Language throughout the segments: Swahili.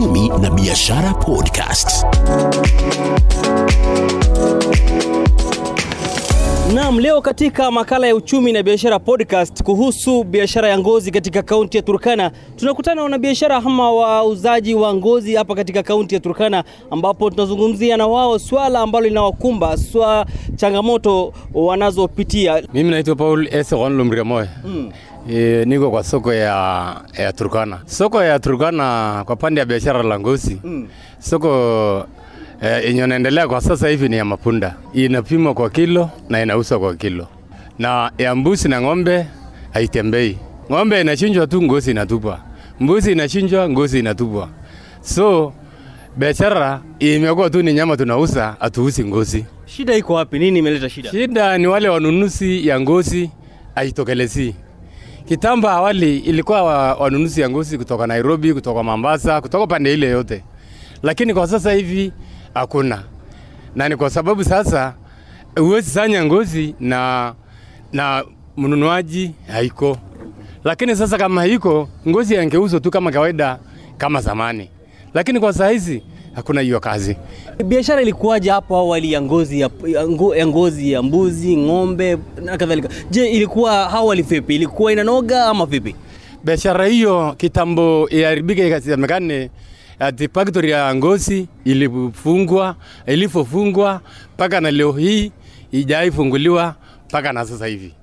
Uchumi na Biashara Podcast. Naam, leo katika makala ya uchumi na biashara podcast kuhusu biashara ya ngozi katika kaunti ya Turkana, tunakutana na wanabiashara ama wauzaji wa ngozi hapa katika kaunti ya Turkana, ambapo tunazungumzia na wao swala ambalo linawakumba swa changamoto wanazopitia. Mimi naitwa Paul S. Lumriamoe. Mm. E, niko kwa soko ya, ya Turkana. Soko ya Turkana kwa pande ya biashara la ngozi. Mm. Soko yenye inaendelea kwa sasa hivi ni ya mapunda, inapimwa kwa kilo na inauzwa kwa kilo, na ya mbuzi na ng'ombe haitembei. Ng'ombe inachinjwa tu, ngozi inatupwa, mbuzi inachinjwa, ngozi inatupwa. So biashara imekuwa tu ni nyama tunauza, hatuuzi ngozi. Shida iko wapi? Nini imeleta shida? Shida ni wale wanunuzi ya ngozi haitokelezi. Kitambo awali ilikuwa wa- wanunuzi ya ngozi kutoka Nairobi, kutoka Mombasa, kutoka pande ile yote, lakini kwa sasa hivi hakuna, na ni kwa sababu sasa huwezi sanya ngozi na na mnunuaji haiko. Lakini sasa kama iko ngozi yangeuzwa tu kama kawaida kama zamani, lakini kwa saa hizi hakuna hiyo kazi. Biashara ilikuwaje hapo awali ya ngozi ya, ya, ngo, ngozi ya mbuzi, ng'ombe na kadhalika? Je, ilikuwa awali vipi? Ilikuwa inanoga ama vipi? biashara hiyo kitambo iharibika ikasemekane ati factory ya ngozi ilifungwa, ilipofungwa mpaka na leo hii ijaifunguliwa mpaka na sasa hivi,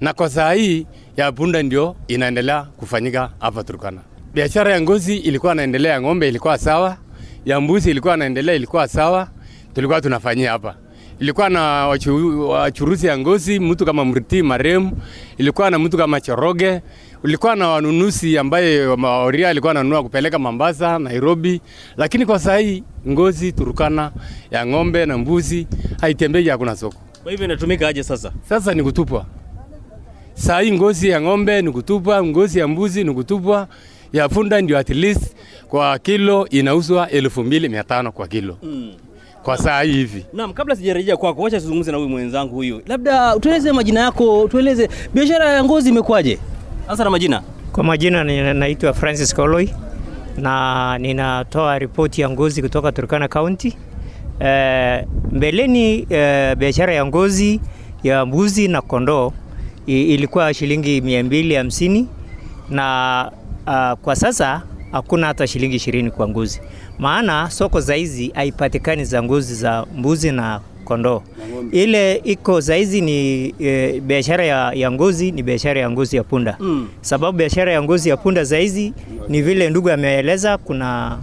na kwa saa hii ya punda ndio inaendelea kufanyika hapa Turkana. Biashara ya ngozi ilikuwa inaendelea, ng'ombe ilikuwa sawa, ya mbuzi ilikuwa naendelea, ilikuwa sawa, tulikuwa tunafanyia hapa ilikuwa na wachu- wachuruzi ya ngozi, mtu kama Mriti Maremu, ilikuwa na mtu kama Choroge, ulikuwa na wanunuzi ambaye Maoria alikuwa ananunua kupeleka Mombasa, Nairobi, lakini kwa sasa hii ngozi Turukana ya ng'ombe na mbuzi haitembei, hakuna soko. Kwa hivyo inatumika aje sasa? Sasa ni kutupwa. Sasa hii ngozi ya ng'ombe ni kutupwa, ngozi ya mbuzi ni kutupwa, ya punda ndio at least kwa kilo inauzwa elfu mbili mia tano kwa kilo Mm. kwa saa hii hivi. Naam, kabla sijarejea kwako, wacha tuzungumze na huyu mwenzangu huyu. Labda tueleze majina yako, tueleze biashara ya ngozi imekuwaje? hasa na majina. Kwa majina naitwa Francis Koloi na ninatoa ripoti ya ngozi kutoka Turkana County. Eh, mbeleni eh, biashara ya ngozi ya mbuzi na kondoo ilikuwa shilingi 250 na uh, kwa sasa hakuna hata shilingi ishirini kwa ngozi, maana soko za hizi haipatikani za ngozi za mbuzi na kondoo. Ile iko za hizi ni e, biashara ya, ya ngozi ni biashara ya ngozi ya punda Mm. sababu biashara ya ngozi ya punda za hizi ni vile ndugu ameeleza, kuna,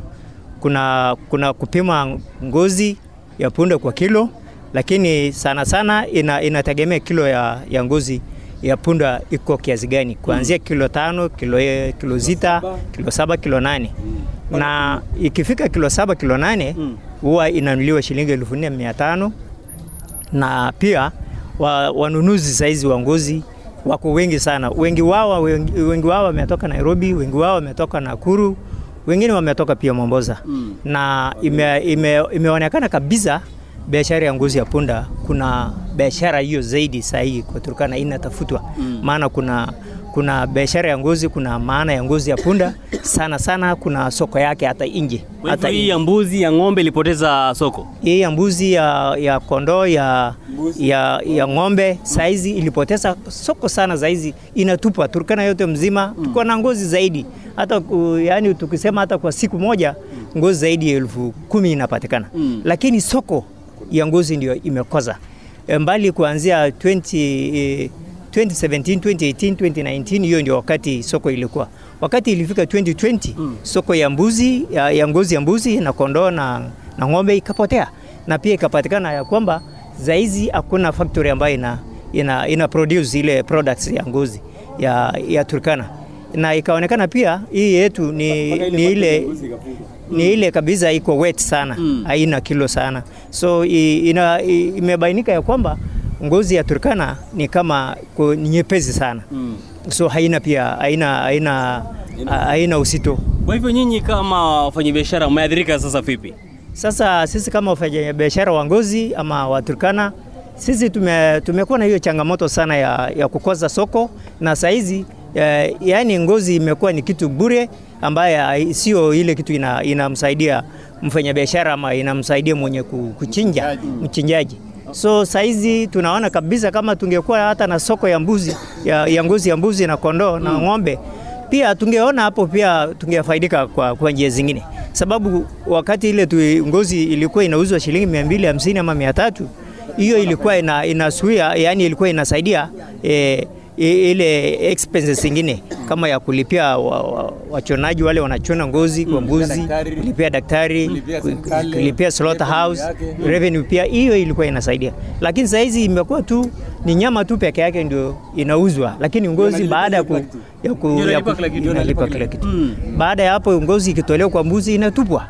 kuna, kuna kupima ngozi ya punda kwa kilo, lakini sana sana ina, inategemea kilo ya, ya ngozi ya punda iko kiasi gani, kuanzia kilo tano, kilo, kilo sita, kilo saba, kilo nane. Na ikifika kilo saba, kilo nane huwa inanuliwa shilingi elfu nne mia tano. Na pia wa, wanunuzi saizi wa ngozi wako wengi sana. Wengi wao wengi, wengi wao wametoka Nairobi, wengi wao wametoka Nakuru, wengine wametoka pia Mombasa. Mm. na ime, ime, imeonekana kabisa biashara ya ngozi ya punda, kuna biashara hiyo zaidi sahihi kwa Turkana inatafutwa. Mm. maana kuna kuna biashara ya ngozi, kuna maana ya ngozi ya punda. Sana sana, kuna soko yake hata nje. Hata hii ya mbuzi ya ng'ombe ilipoteza soko. hii ya mbuzi ya, ya kondoo ya, ya, ya ng'ombe saizi ilipoteza soko sana, saizi. Inatupa Turkana yote mzima. Mm. tuko na ngozi zaidi. Hata yani tukisema hata kwa siku moja ngozi zaidi ya elfu kumi inapatikana. Mm. lakini soko ya ngozi ndio imekosa E, mbali kuanzia 20, eh, 2017 2018 2019 hiyo ndio wakati soko ilikuwa. Wakati ilifika 2020 mm. soko ya mbuzi ya, ya ngozi ya mbuzi na kondoo na, na ng'ombe ikapotea. Na pia ikapatikana ya kwamba zaizi hakuna factory ambayo ina, ina, ina produce ile products ya ngozi ya, ya Turkana. Na ikaonekana pia hii yetu ni, ni ile ni ile kabisa iko wet sana mm. haina kilo sana so ina, imebainika ya kwamba ngozi ya Turkana ni kama ni nyepesi sana mm. so haina pia haina haina haina usito. Kwa hivyo nyinyi kama wafanyabiashara mmeathirika sasa vipi? Sasa sisi kama wafanyabiashara wa ngozi ama wa Turkana sisi tume, tumekuwa na hiyo changamoto sana ya, ya kukosa soko na saizi ya, yaani ngozi imekuwa ni kitu bure ambaye sio ile kitu ina, inamsaidia mfanyabiashara ama inamsaidia mwenye ku- kuchinja mchinjaji. So saizi tunaona kabisa kama tungekuwa hata na soko ya mbuzi ya, ya ngozi ya mbuzi na kondoo na ng'ombe pia tungeona hapo pia tungefaidika kwa, kwa njia zingine, sababu wakati ile tu ngozi ilikuwa inauzwa shilingi mia mbili hamsini ama mia tatu hiyo ilikuwa ina, inasuia yani ilikuwa inasaidia e, i- ile expenses zingine kama ya kulipia wa- wa- wachonaji wale wanachona ngozi kwa mbuzi, kulipia daktari, ku- kulipia slaughterhouse revenue pia hiyo ilikuwa inasaidia, lakini saa hizi imekuwa tu ni nyama tu peke yake ndio inauzwa, lakini ngozi baada ya ku, ya ku, ya ku, inalipa kila kitu. Baada ya hapo ngozi ikitolewa kwa mbuzi inatupwa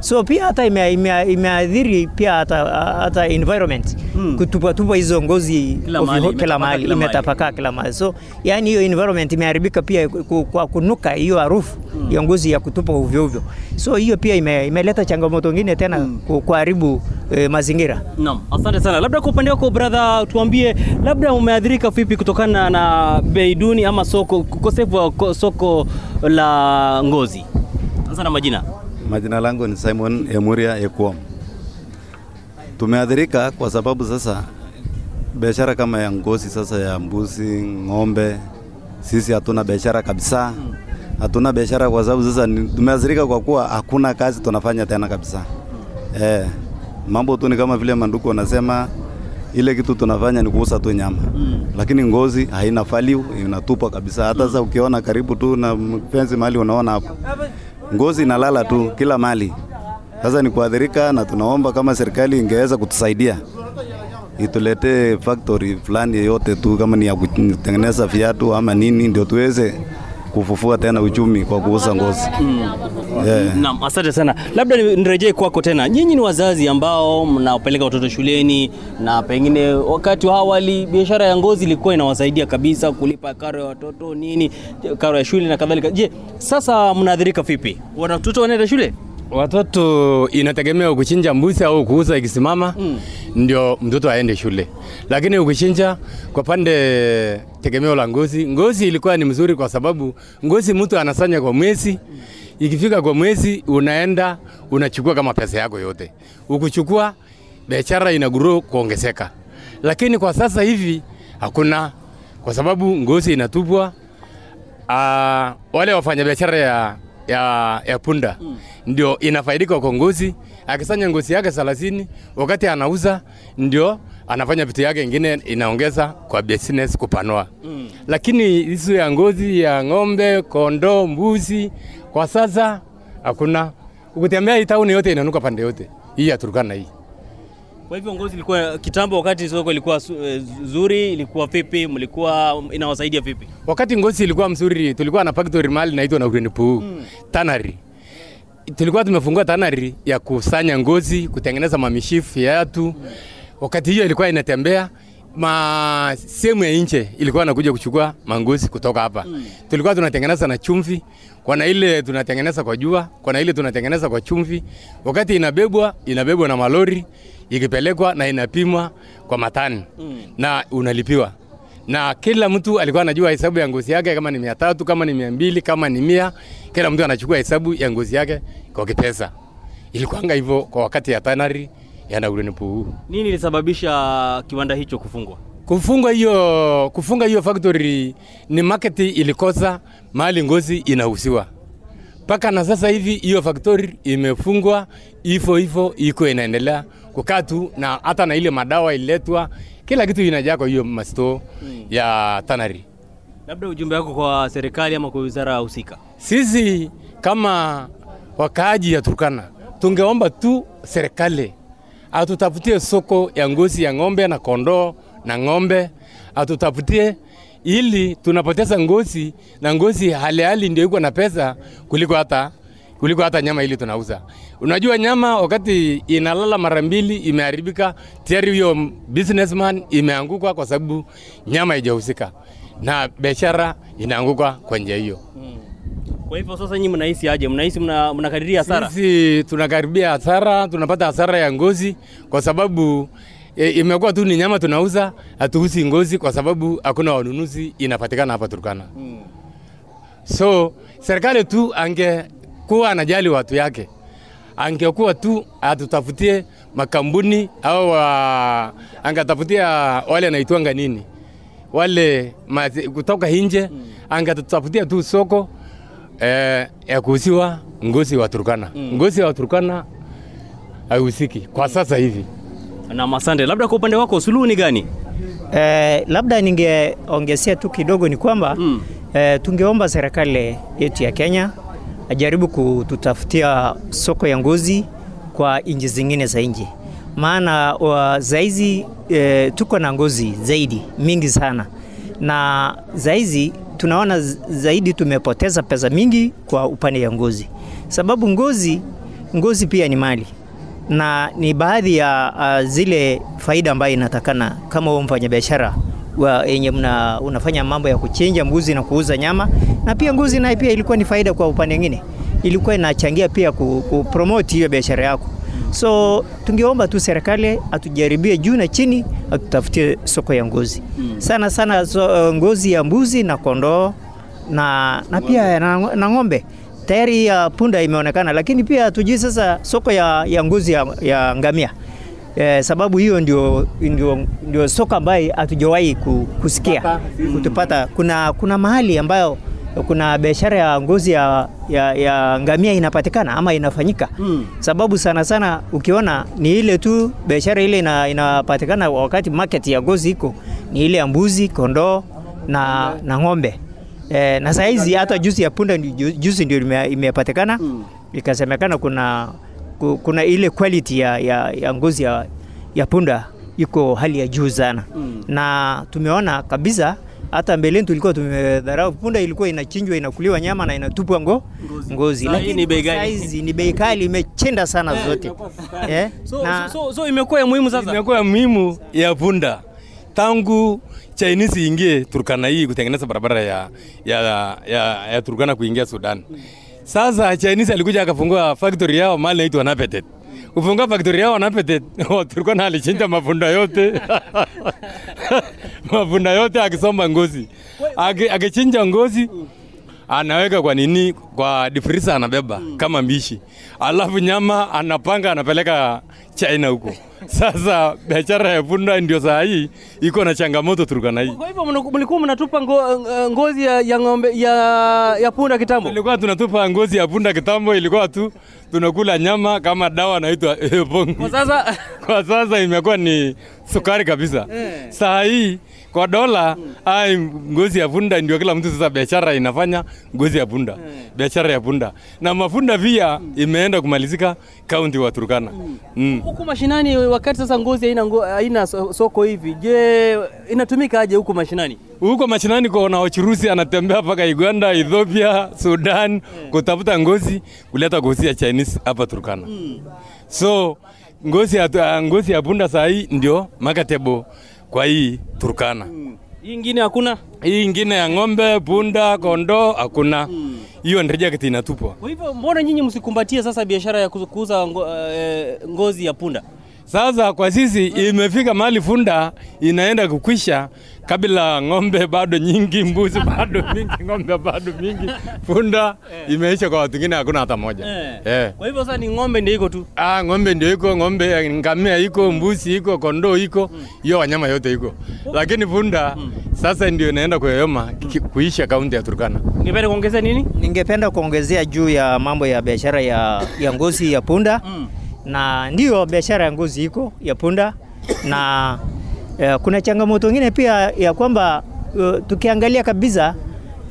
so pia hata ime- ime- imeathiri pia hata, hata environment mm. kutupatupa hizo ngozi Kila mahali, kila imetapakaa kila mahali. so yani hiyo environment imeharibika pia kwa kunuka hiyo harufu mm. ya ngozi ya kutupa ovyo ovyo so hiyo pia ime, imeleta changamoto ngine tena mm. kuharibu eh, mazingira Naam, asante sana. Labda kwa upande wako brother, tuambie labda umeathirika vipi kutokana na bei duni ama soko ukosefu wa soko la ngozi? Na majina. Majina langu ni Simon Emuria Ekuom. Tumeathirika kwa sababu sasa biashara kama ya ngozi sasa ya mbuzi, ng'ombe, sisi hatuna biashara kabisa. Hatuna biashara kwa sababu sasa tumeathirika kwa kuwa hakuna kazi tunafanya tena kabisa. Eh, mambo tu ni kama vile manduku wanasema ile kitu tunafanya ni kuuza tu nyama mm. Lakini ngozi haina value, inatupwa kabisa. Hata sasa ukiona karibu tu na fence mahali unaona hapo ngozi inalala tu kila mali. Sasa ni kuadhirika, na tunaomba kama serikali ingeweza kutusaidia ituletee factory fulani yoyote tu, kama ni ya kutengeneza viatu ama nini, ndio tuweze kufufua tena uchumi kwa kuuza ngozi yeah. Naam, asante sana. Labda nirejee kwako tena. Nyinyi ni wazazi ambao mnapeleka watoto shuleni na pengine wakati wa awali biashara ya ngozi ilikuwa inawasaidia kabisa kulipa karo ya watoto nini, karo ya shule na kadhalika. Je, sasa mnaathirika vipi? Watoto wanaenda shule? Watoto inategemea ukuchinja mbuzi au kuuza ikisimama mm. ndio mtoto aende shule, lakini ukichinja kwa pande tegemeo la ngozi, ngozi ilikuwa ni mzuri kwa sababu ngozi mtu anasanya kwa mwezi, ikifika kwa mwezi unaenda unachukua kama pesa yako yote, ukuchukua biashara ina grow kuongezeka, lakini kwa sasa hivi hakuna, kwa sababu ngozi inatupwa uh, wale wafanyabiashara ya, ya, ya punda mm. ndio inafaidika kwa ngozi. Akisanya ngozi yake thelathini, wakati anauza ndio anafanya vitu yake ingine inaongeza kwa business kupanua mm. Lakini hizo ya ngozi ya ng'ombe, kondoo, mbuzi kwa sasa hakuna. Ukitembea hii tauni yote inanuka pande yote hii ya Turkana hii. Kwa hivyo ngozi ilikuwa kitambo, wakati soko ilikuwa eh, zuri, ilikuwa vipi? Mlikuwa inawasaidia vipi? Wakati ngozi ilikuwa mzuri, tulikuwa na factory mali inaitwa na Urenipuu mm. tanari tulikuwa tumefungua tanari ya kusanya ngozi, kutengeneza mamishifu ya watu. Wakati hiyo ilikuwa inatembea ma sehemu ya nje ilikuwa nakuja kuchukua mangozi kutoka hapa mm. tulikuwa tunatengeneza na chumvi, kuna ile tunatengeneza kwa jua, kuna ile tunatengeneza kwa chumvi. Wakati inabebwa inabebwa na malori ikipelekwa na inapimwa kwa matani mm. na unalipiwa na kila mtu alikuwa anajua hesabu ya ngozi yake, kama ni mia tatu, kama ni mia mbili, kama ni mia. Kila mtu anachukua hesabu ya ngozi yake kwa kipesa. Ilikuanga hivyo kwa wakati ya tanari ya Naureni Puu. Nini ilisababisha kiwanda hicho kufungwa? Kufunga hiyo kufunga hiyo factory ni market ilikosa mahali ngozi inahusiwa. Mpaka na sasa hivi hiyo factory imefungwa hivyo hivyo, iko inaendelea kukaa tu, na hata na ile madawa ililetwa, kila kitu inajaa kwa hiyo masto ya tanari. Labda ujumbe wako kwa serikali ama kwa wizara husika. Sisi kama wakaaji ya Turkana tungeomba tu serikali atutafutie soko ya ngozi ya ng'ombe na kondoo na ng'ombe, atutafutie ili tunapoteza ngozi na ngozi hali hali ndio iko na pesa kuliko hata kuliko hata nyama ili tunauza. Unajua nyama wakati inalala mara mbili imeharibika, tayari huyo businessman imeanguka kwa sababu nyama haijahusika na biashara inaanguka kwa njia hiyo. Kwa hivyo sasa nyinyi mnahisi aje? Mnahisi mna- hasara? Sisi tunakaribia hasara, tunapata hasara ya ngozi kwa sababu e, imekuwa tu ni nyama tunauza, hatuuzi ngozi kwa sababu hakuna wanunuzi inapatikana hapa Turkana. So serikali tu angekuwa anajali watu yake, angekuwa tu atutafutie makampuni au wa, angatafutia wale anaitwanga nini wale mazi, kutoka nje angetutafutia tu soko eh, ya kuuziwa ngozi wa Turkana. Ngozi wa Turkana haihusiki kwa sasa hivi. Na asante. Labda kwa upande wako suluhu ni gani? Eh, labda ningeongezea tu kidogo ni kwamba mm. eh, tungeomba serikali yetu ya Kenya ajaribu kututafutia soko ya ngozi kwa nchi zingine za nje, maana zaizi eh, tuko na ngozi zaidi mingi sana, na zaizi tunaona zaidi tumepoteza pesa mingi kwa upande ya ngozi, sababu ngozi ngozi pia ni mali na ni baadhi ya uh, zile faida ambayo inatakana kama wewe mfanyabiashara wa yenye mna, unafanya mambo ya kuchinja mbuzi na kuuza nyama, na pia ngozi naye pia ilikuwa ni faida kwa upande mwingine, ilikuwa inachangia pia ku, ku promote hiyo biashara yako. So tungeomba tu serikali atujaribie juu na chini, atutafutie soko ya ngozi. Sana sana, so, uh, ngozi ya mbuzi na kondoo na, na pia na, na ng'ombe tayari ya punda imeonekana, lakini pia hatujui sasa soko ya, ya ngozi ya, ya ngamia. Eh, sababu hiyo ndio, ndio, ndio soko ambayo hatujawahi kusikia kutupata. Kuna, kuna mahali ambayo kuna biashara ya ngozi ya, ya, ya ngamia inapatikana ama inafanyika. Mm. Sababu sana sana ukiona ni ile tu biashara ile ina, inapatikana wakati market ya ngozi iko ni ile ya mbuzi, kondoo na, na ng'ombe eh, na saizi hata juzi ya punda juzi ndio imepatikana mm. Ikasemekana kuna, kuna ile quality ya, ya, ya ngozi ya, ya punda iko hali ya juu sana mm. Na tumeona kabisa hata mbeleni tulikuwa tumedharau punda, ilikuwa inachinjwa inakuliwa nyama na inatupwa ngo, ngozi, lakini saizi ni bei kali, imechenda sana zote yeah. So, so, so, so imekuwa ya muhimu sasa. Imekuwa muhimu ya punda tangu Chinese ingie Turkana hii kutengeneza barabara ya, ya, ya, ya Turkana kuingia Sudan. Sasa Chinese alikuja akafungua factory yao mahali inaitwa Napetet. Kufungua factory yao Napetet, oh, Turkana alichinja mafunda yote mafunda yote akisomba ngozi, akichinja ngozi anaweka kwa nini, kwa difrisa anabeba kama mbishi, alafu nyama anapanga anapeleka China huko. Sasa biashara ya punda ndio saa hii iko na changamoto Turkana hii. Kwa hivyo mlikuwa mnatupa ngo, uh, ngozi ya, ya ng'ombe ya, ya punda kitambo. Ilikuwa tunatupa ngozi ya punda kitambo, ilikuwa tu tunakula nyama kama dawa naitwa bongi. Kwa sasa Kwa sasa imekuwa ni sukari kabisa. Saa hii kwa dola ai, ngozi ya punda ndio kila mtu sasa biashara inafanya ngozi ya punda, biashara ya punda na mafunda pia imeenda kumalizika kaunti wa Turkana. Mm. huku mashinani, wakati sasa ngozi haina haina soko hivi, je, inatumika aje huko mashinani? Huko mashinani kuna wachuruzi anatembea mpaka Uganda, Ethiopia, Sudan kutafuta ngozi kuleta ngozi ya Chinese hapa Turkana. So ngozi ya, ngozi ya punda saa hii ndio marketable kwa hii Turkana. Hii ingine hakuna. Hii ingine ya ng'ombe, punda, kondoo hakuna. Hiyo ndio reject inatupwa. Kwa hivyo mbona nyinyi msikumbatie sasa biashara ya kuuza ngo, eh, ngozi ya punda? Sasa kwa sisi imefika mahali funda inaenda kukwisha kabla ng'ombe bado nyingi, mbuzi bado mingi, ng'ombe bado mingi, funda imeisha kwa watu wengine, hakuna hata moja Eh. eh. Kwa hivyo sasa ni ng'ombe ndio iko tu. Ah, ng'ombe ndio iko, ng'ombe, ngamia iko, mbuzi iko, kondoo iko, hiyo wanyama yote iko, lakini funda sasa ndio inaenda kuyoyoma ki- kuisha kaunti ya Turkana. Ningependa kuongezea nini? Ningependa kuongezea juu ya mambo ya biashara ya, ya ngozi ya punda Mm. Na ndio biashara ya ngozi iko ya punda. Na eh, kuna changamoto nyingine pia ya kwamba uh, tukiangalia kabisa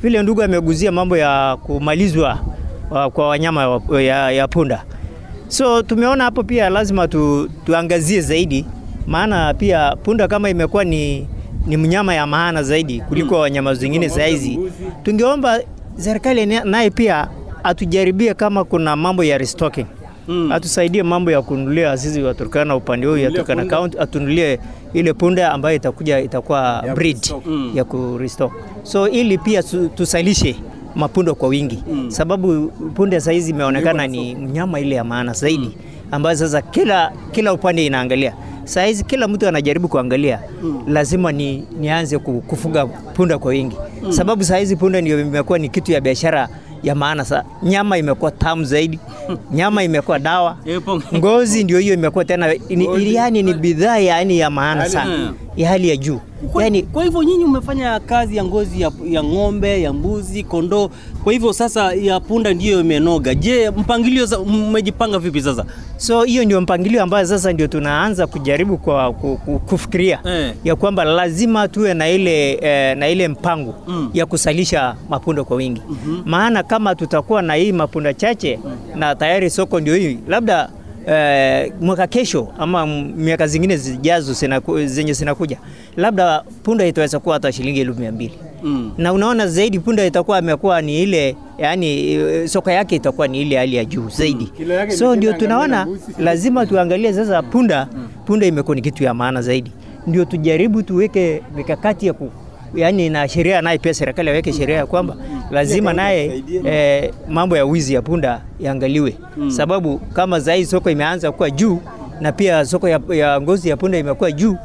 vile ndugu ameguzia mambo ya kumalizwa uh, kwa wanyama wa- ya, ya punda, so tumeona hapo pia lazima tu, tuangazie zaidi, maana pia punda kama imekuwa ni ni mnyama ya maana zaidi kuliko wanyama zingine saizi. Tungeomba serikali naye pia atujaribie kama kuna mambo ya restocking Mm. atusaidie mambo ya kununulia sisi wa Turkana upande huu ya Turkana County, atunulie ile punda ambayo itakuja itakuwa breed Mm. ya ku restock. So ili pia tusalishe mapunda kwa wingi mm. sababu punde hizi imeonekana ni mnyama ile ya maana zaidi ambayo sasa kila kila upande inaangalia saizi kila mtu anajaribu kuangalia mm. lazima ni, nianze kufuga punda kwa wingi mm. sababu saizi punda ndio imekuwa ni kitu ya biashara ya maana Sasa nyama imekuwa tamu zaidi nyama imekuwa dawa. Ngozi ndio hiyo imekuwa tena ni, yani ni bidhaa yani ya maana sana ya hali ya juu Kwa, yani kwa hivyo nyinyi umefanya kazi ya ngozi ya, ya ng'ombe, ya mbuzi, kondoo. Kwa hivyo sasa ya punda ndiyo imenoga. Je, mpangilio umejipanga mmejipanga vipi sasa? So hiyo ndio mpangilio ambayo sasa ndio tunaanza kujaribu kwa ku- ku- kufikiria Eh. ya kwamba lazima tuwe na ile, eh, na ile mpango Mm. ya kusalisha mapunda kwa wingi maana kama tutakuwa na hii mapunda chache na tayari soko ndio hii labda eh, mwaka kesho ama miaka zingine zijazo zinaku- zenye zinakuja. Labda punda itaweza kuwa hata shilingi elfu mia mbili. Mm. na unaona zaidi punda itakuwa amekuwa ni ile yani eh, soko yake itakuwa ni ile hali ya juu zaidi. Mm. so ndio tunaona lazima tuangalie sasa punda punda imekuwa ni kitu ya maana zaidi. Ndio tujaribu tuweke mikakati ya ku yani na sheria naye pia serikali aweke sheria ya kwamba lazima naye eh, mambo ya wizi ya punda yaangaliwe sababu kama zai soko imeanza kuwa juu na pia soko ya, ya ngozi ya punda imekuwa juu.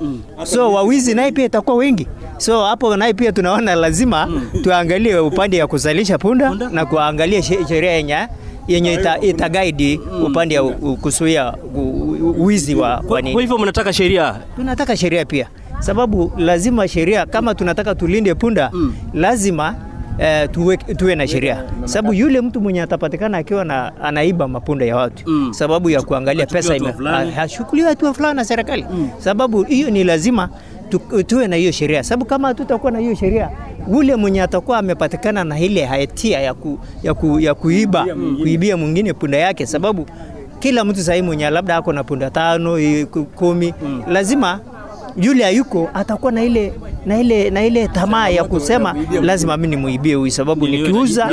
So wawizi naye pia itakuwa wengi. So hapo naye pia tunaona lazima tuangalie upande ya kuzalisha punda, Punda. na kuangalia sheria yenye yenye ita, itagaidi upande ya kusuia kuzuia wizi wa, kwa hivyo mnataka sheria? Tunataka sheria pia, sababu lazima sheria, kama tunataka tulinde punda Mm. lazima eh, tuwe, tuwe na sheria, sababu yule mtu mwenye atapatikana akiwa na anaiba mapunda ya watu Mm. sababu ya kuangalia pesa hatua ime- fulani. ha- hachukuliwe hatua fulani na serikali, sababu hiyo ni lazima tu, tuwe na hiyo sheria, sababu kama hatutakuwa na hiyo sheria ule mwenye atakuwa amepatikana na ile hatia ya, ku, ya, ku, ya kuiba kuibia mwingine punda yake, sababu kila mtu sahii mwenye labda ako na punda tano kumi mm. lazima yule hayuko atakuwa na ile na ile na ile tamaa ya kusema lazima mimi nimuibie huyu, sababu nikiuza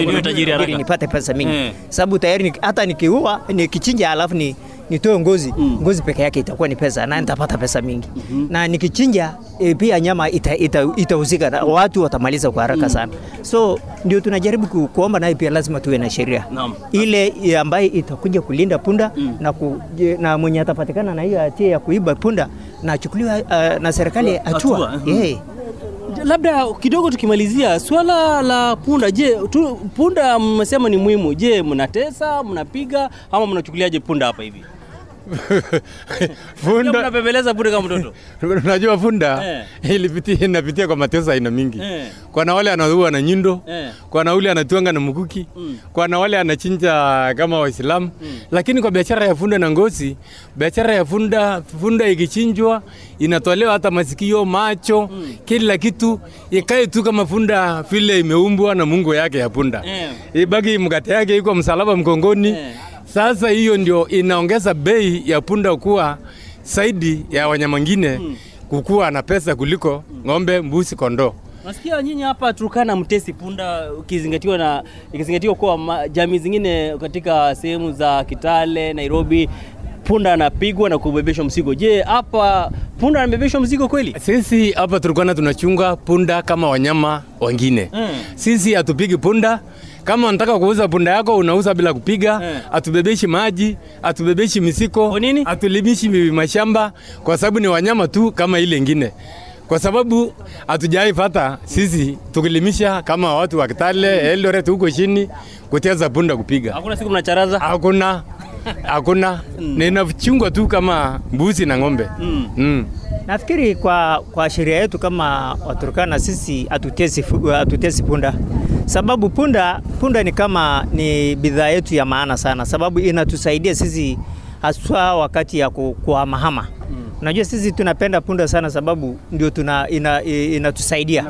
nipate pesa mingi Eh. sababu tayari hata nikiua nikichinja alafu ni nitoe ngozi. Ngozi peke yake itakuwa ni pesa na nitapata pesa mingi. Na nikichinja e, pia nyama itahusika ita, ita na watu watamaliza kwa haraka sana. So ndio tunajaribu ku, kuomba naye pia lazima tuwe na sheria. Ile ambayo ambaye itakuja kulinda punda na, ku, na mwenye atapatikana na hiyo hatia ya kuiba punda na achukuliwa uh, na serikali hatua. Hatua, -hmm. yeah. Labda kidogo tukimalizia swala la punda. Je, tu, punda mmesema ni muhimu. Je, mnatesa, mnapiga ama mnachukuliaje punda hapa hivi? Funda mnapembeleza bure kama mtoto. unajua funda Eh. ilipitia inapitia kwa mateso aina mingi. Eh. Kuna wale anaua na nyundo, Eh. kuna wale anatuanga na mkuki, Mm. kuna wale anachinja kama Waislamu. Lakini kwa biashara ya funda na ngozi, biashara ya funda, funda ikichinjwa inatolewa hata masikio, macho, kila kitu ikae tu kama funda vile imeumbwa na Mungu yake ya punda. Eh. Ibaki mkate yake iko msalaba mgongoni. Eh. Sasa hiyo ndio inaongeza bei ya punda kuwa zaidi ya wanyama wengine kukuwa na pesa kuliko ng'ombe, mbuzi, kondoo. Nasikia nyinyi hapa Turkana mtesi punda ukizingatiwa na ikizingatiwa kuwa jamii zingine katika sehemu za Kitale, Nairobi punda anapigwa na kubebeshwa mzigo. Je, hapa punda anabebeshwa mzigo kweli? Sisi hapa Turkana tunachunga punda kama wanyama wengine. Hmm. Sisi hatupigi punda. Kama unataka kuuza punda yako unauza bila kupiga. Mm. Hatubebeshi maji, hatubebeshi misiko, Kwa nini? hatulimishi mashamba kwa sababu ni wanyama tu kama ile ingine. Kwa sababu hatujai pata sisi tukilimisha kama watu wa Kitale, Eldoret huko chini kuteza punda kupiga. Hakuna siku mnacharaza? Hakuna, hakuna. Ninachungwa tu kama mbuzi na ng'ombe. Mm. Mm. Nafikiri kwa, kwa sheria yetu kama Waturkana sisi hatutesi, hatutesi punda, sababu punda, punda ni kama ni bidhaa yetu ya maana sana, sababu inatusaidia sisi haswa wakati ya ku- kuhamahama. Unajua sisi tunapenda punda sana, sababu ndio tuna inatusaidia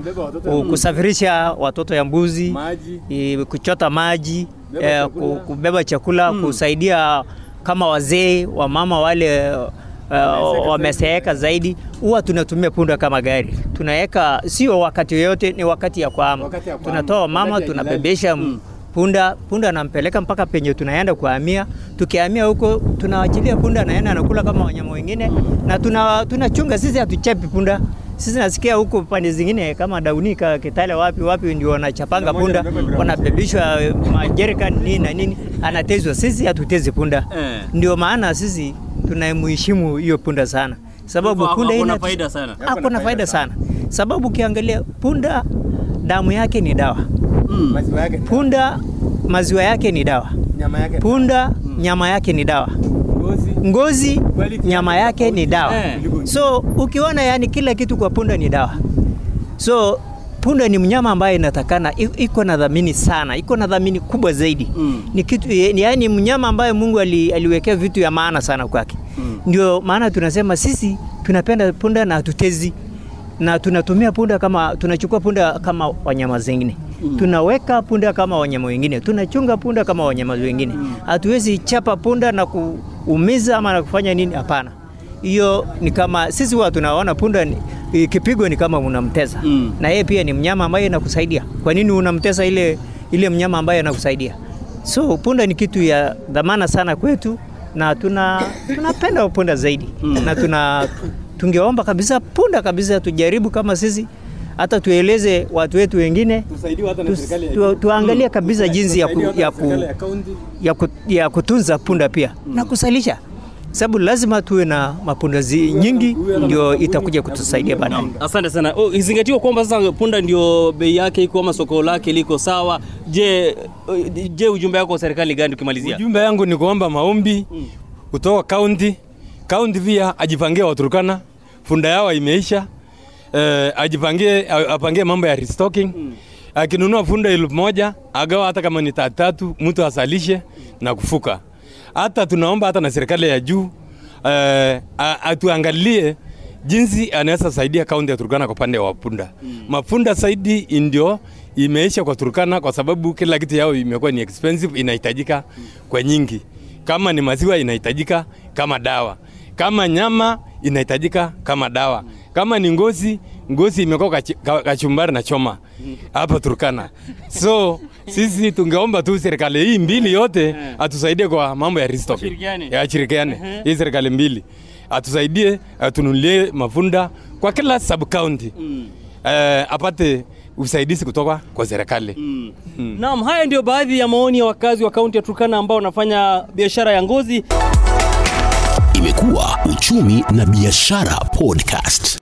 ku- kusafirisha watoto ya mbuzi, Maji. kuchota maji, eh, kubeba chakula, kusaidia kama wazee wamama wale uh, wameseeka zaidi, huwa tunatumia punda kama gari. Tunaweka sio wakati yoyote, ni wakati ya kuhama. Tunatoa mama, tunabebesha hmm, punda. Punda anampeleka mpaka penye tunaenda kuhamia. Tukihamia huko tunaachilia punda, anaenda anakula kama wanyama wengine, na tuna tunachunga sisi, hatuchapi punda sisi nasikia huko pande zingine kama Daunika, Kitale, wapi wapi, ndio wanachapanga punda, wanabebishwa majerikani nini na nini, anatezwa. Sisi hatutezi punda, Eh. ndio maana sisi tunamheshimu hiyo punda sana, sababu punda ina- faida sana. hakuna faida sana, sababu ukiangalia punda damu yake ni dawa, mm. punda maziwa yake ni dawa, nyama yake punda nyama yake ni dawa ngozi. ngozi nyama yake ni dawa. Eh. so ukiona yani kila kitu kwa punda ni dawa. So punda ni mnyama ambaye inatakana iko na dhamini sana iko na dhamini kubwa zaidi. Mm. ni kitu yani mnyama ambaye Mungu ali, aliwekea vitu ya maana sana kwake. Ndio maana tunasema sisi tunapenda punda na hatutezi. Na tunatumia punda kama tunachukua punda kama wanyama zingine tunaweka punda kama wanyama wengine. Tunachunga punda kama wanyama wengine. Hatuwezi chapa punda na kuumiza ama na kufanya nini? Hapana. Hiyo ni kama sisi huwa tunaona punda ni, kipigo ni kama unamteza Mm. na yeye pia ni mnyama ambaye anakusaidia. Kwa nini unamtesa ile ile mnyama ambaye anakusaidia? So punda ni kitu ya dhamana sana kwetu na tuna tunapenda punda zaidi. Na tuna tungeomba kabisa punda kabisa tujaribu kama sisi hata tueleze watu wetu wengine tu, tu, tuangalie kabisa jinsi ya, ku, ya, ku, ya ku, ya kutunza punda pia na kusalisha sababu lazima tuwe na mapunda nyingi ndio itakuja kutusaidia baadaye Asante sana. Oh, izingatiwa kwamba sasa punda ndio bei yake iko ama soko lake liko sawa. Je, je ujumbe wako kwa serikali gani ukimalizia? Ujumbe yangu ni kuomba maombi kutoka kaunti. Kaunti pia ajipangie Waturkana, punda yao imeisha. Eh, ajipangie apangie mambo ya restocking. Akinunua funda elfu moja agawa hata kama ni tatu tatu, mtu asalishe na kufuka. Hata tunaomba hata na serikali ya juu eh, atuangalie jinsi anaweza saidia kaunti ya Turkana kwa pande wa punda. Mapunda zaidi ndio imeisha kwa Turkana kwa sababu kila kitu yao imekuwa ni expensive, inahitajika kwa nyingi. Kama ni maziwa inahitajika kama dawa, kama nyama inahitajika kama dawa, kama ni ngozi, ngozi imekuwa kachumbari na choma hapa Turkana. So sisi tungeomba tu serikali hii mbili yote atusaidie kwa mambo ya restock. Ashirikiane hii serikali mbili atusaidie, atunulie mafunda kwa kila sub county eh, apate usaidizi kutoka kwa serikali. Naam, haya ndio baadhi ya maoni ya wakazi wa kaunti ya Turkana ambao wanafanya biashara ya ngozi. Imekuwa Uchumi na Biashara Podcast.